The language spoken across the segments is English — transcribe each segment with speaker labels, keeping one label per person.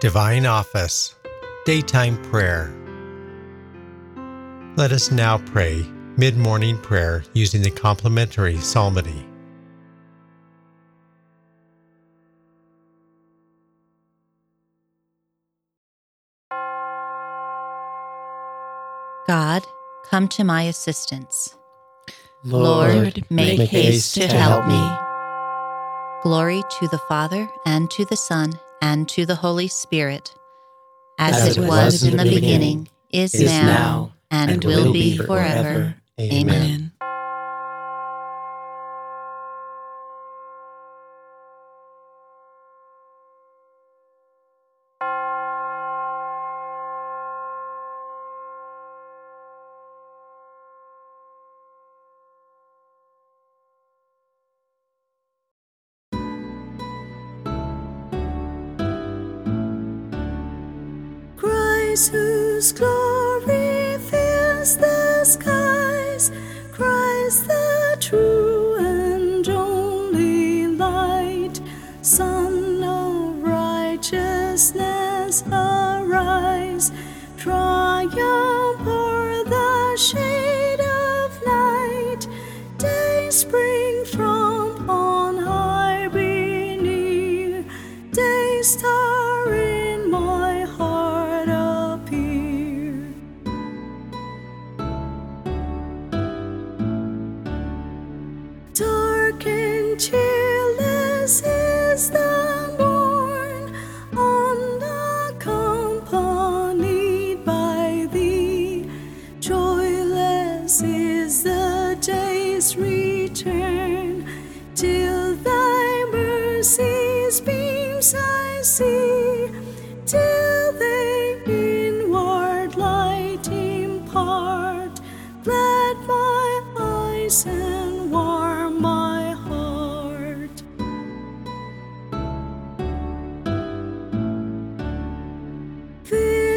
Speaker 1: Divine Office, Daytime Prayer. Let us now pray mid morning prayer using the complementary psalmody.
Speaker 2: God, come to my assistance.
Speaker 3: Lord, make,
Speaker 2: make
Speaker 3: haste to help me.
Speaker 2: Glory to the Father, and to the Son, and to the Holy Spirit, as,
Speaker 3: As
Speaker 2: it was in the beginning, is,
Speaker 3: is
Speaker 2: now,
Speaker 3: now,
Speaker 2: and,
Speaker 3: and
Speaker 2: will
Speaker 3: will
Speaker 2: be forever.
Speaker 3: forever.
Speaker 2: Amen.
Speaker 4: Whose glory fills the skies, Christ, the true and only light, Sun of righteousness, arise, triumph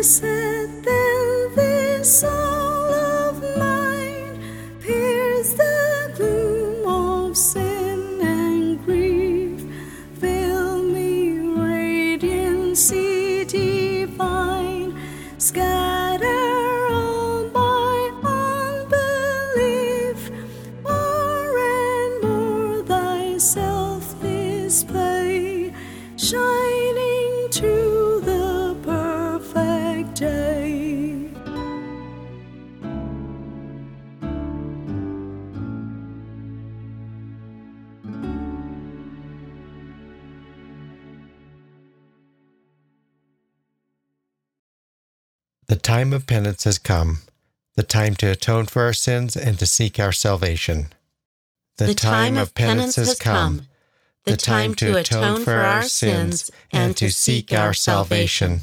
Speaker 4: Visit then this soul of mine, pierce the gloom of sin and grief, fill me radiancy divine, scatter
Speaker 1: The time of penance has come, the time to atone for our sins and to seek our salvation.
Speaker 3: The time of penance has come, the time to atone for our sins and to seek our salvation.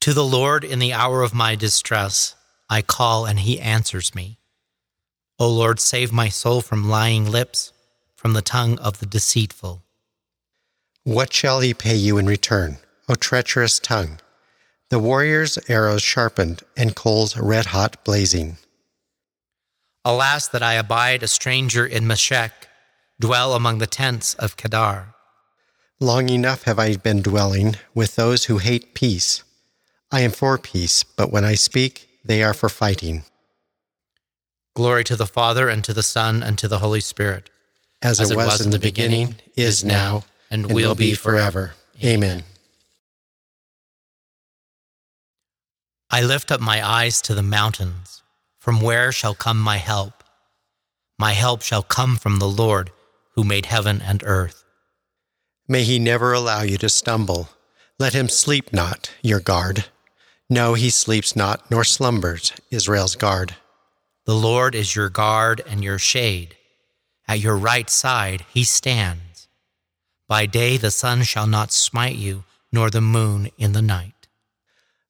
Speaker 5: To the Lord in the hour of my distress, I call and he answers me. O Lord, save my soul from lying lips, from the tongue of the deceitful.
Speaker 1: What shall he pay you in return, O treacherous tongue? The warrior's arrows sharpened and coals red hot blazing.
Speaker 5: Alas, that I abide a stranger in Meshech, dwell among the tents of Kedar.
Speaker 1: Long enough have I been dwelling with those who hate peace. I am for peace, but when I speak, they are for fighting.
Speaker 5: Glory to the Father, and to the Son, and to the Holy Spirit,
Speaker 1: As, it was, in the beginning, is now, and will be forever. Amen.
Speaker 5: I lift up my eyes to the mountains. From where shall come my help? My help shall come from the Lord, who made heaven and earth.
Speaker 1: May he never allow you to stumble. Let him sleep not, your guard. No, he sleeps not, nor slumbers, Israel's guard.
Speaker 5: The Lord is your guard and your shade. At your right side he stands. By day the sun shall not smite you, nor the moon in the night.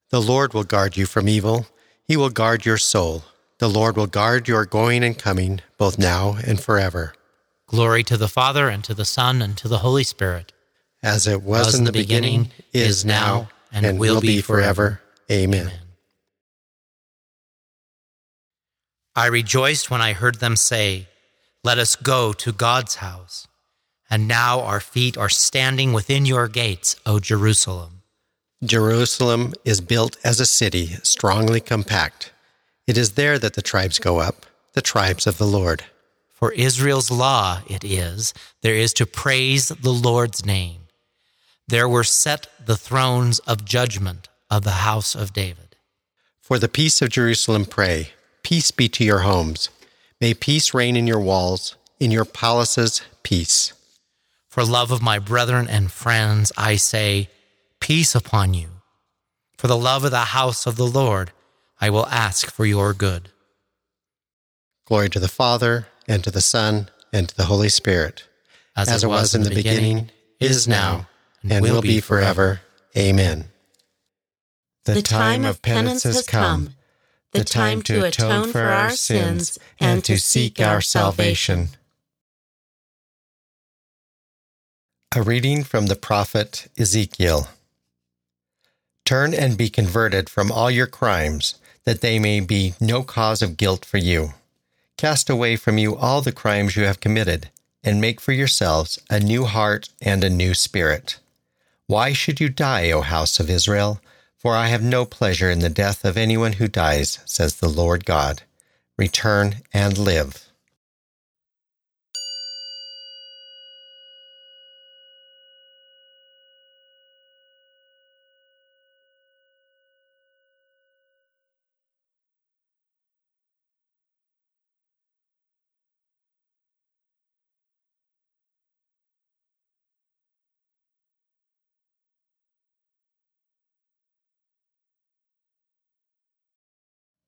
Speaker 1: The Lord will guard you from evil. He will guard your soul. The Lord will guard your going and coming, both now and forever.
Speaker 5: Glory to the Father, and to the Son, and to the Holy Spirit.
Speaker 1: As it was, in the beginning, is now, and, will be forever. Amen.
Speaker 5: I rejoiced when I heard them say, Let us go to God's house. And now our feet are standing within your gates, O Jerusalem.
Speaker 1: Jerusalem is built as a city, strongly compact. It is there that the tribes go up, the tribes of the Lord.
Speaker 5: For Israel's law it is, there is to praise the Lord's name. There were set the thrones of judgment of the house of David.
Speaker 1: For the peace of Jerusalem pray, peace be to your homes. May peace reign in your walls, in your palaces, peace.
Speaker 5: For love of my brethren and friends, I say, Peace upon you. For the love of the house of the Lord, I will ask for your good.
Speaker 1: Glory to the Father, and to the Son, and to the Holy Spirit,
Speaker 5: as, as it was, was in the beginning, beginning is now, and, and will be forever.
Speaker 1: Amen.
Speaker 3: The time of penance has come, the time to atone for our sins and to seek our salvation.
Speaker 1: A reading from the prophet Ezekiel. Turn and be converted from all your crimes, that they may be no cause of guilt for you. Cast away from you all the crimes you have committed, and make for yourselves a new heart and a new spirit. Why should you die, O house of Israel? For I have no pleasure in the death of anyone who dies, says the Lord God. Return and live.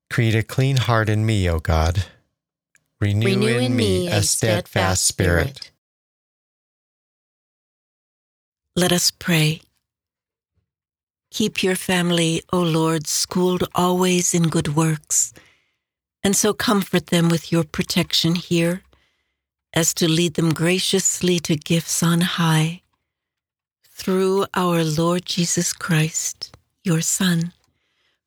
Speaker 1: Create a clean heart in me, O God. Renew, Renew in, in me a steadfast spirit.
Speaker 3: Let us pray. Keep your family, O Lord, schooled always in good works, and so comfort them with your protection here, as to lead them graciously to gifts on high. Through our Lord Jesus Christ, your Son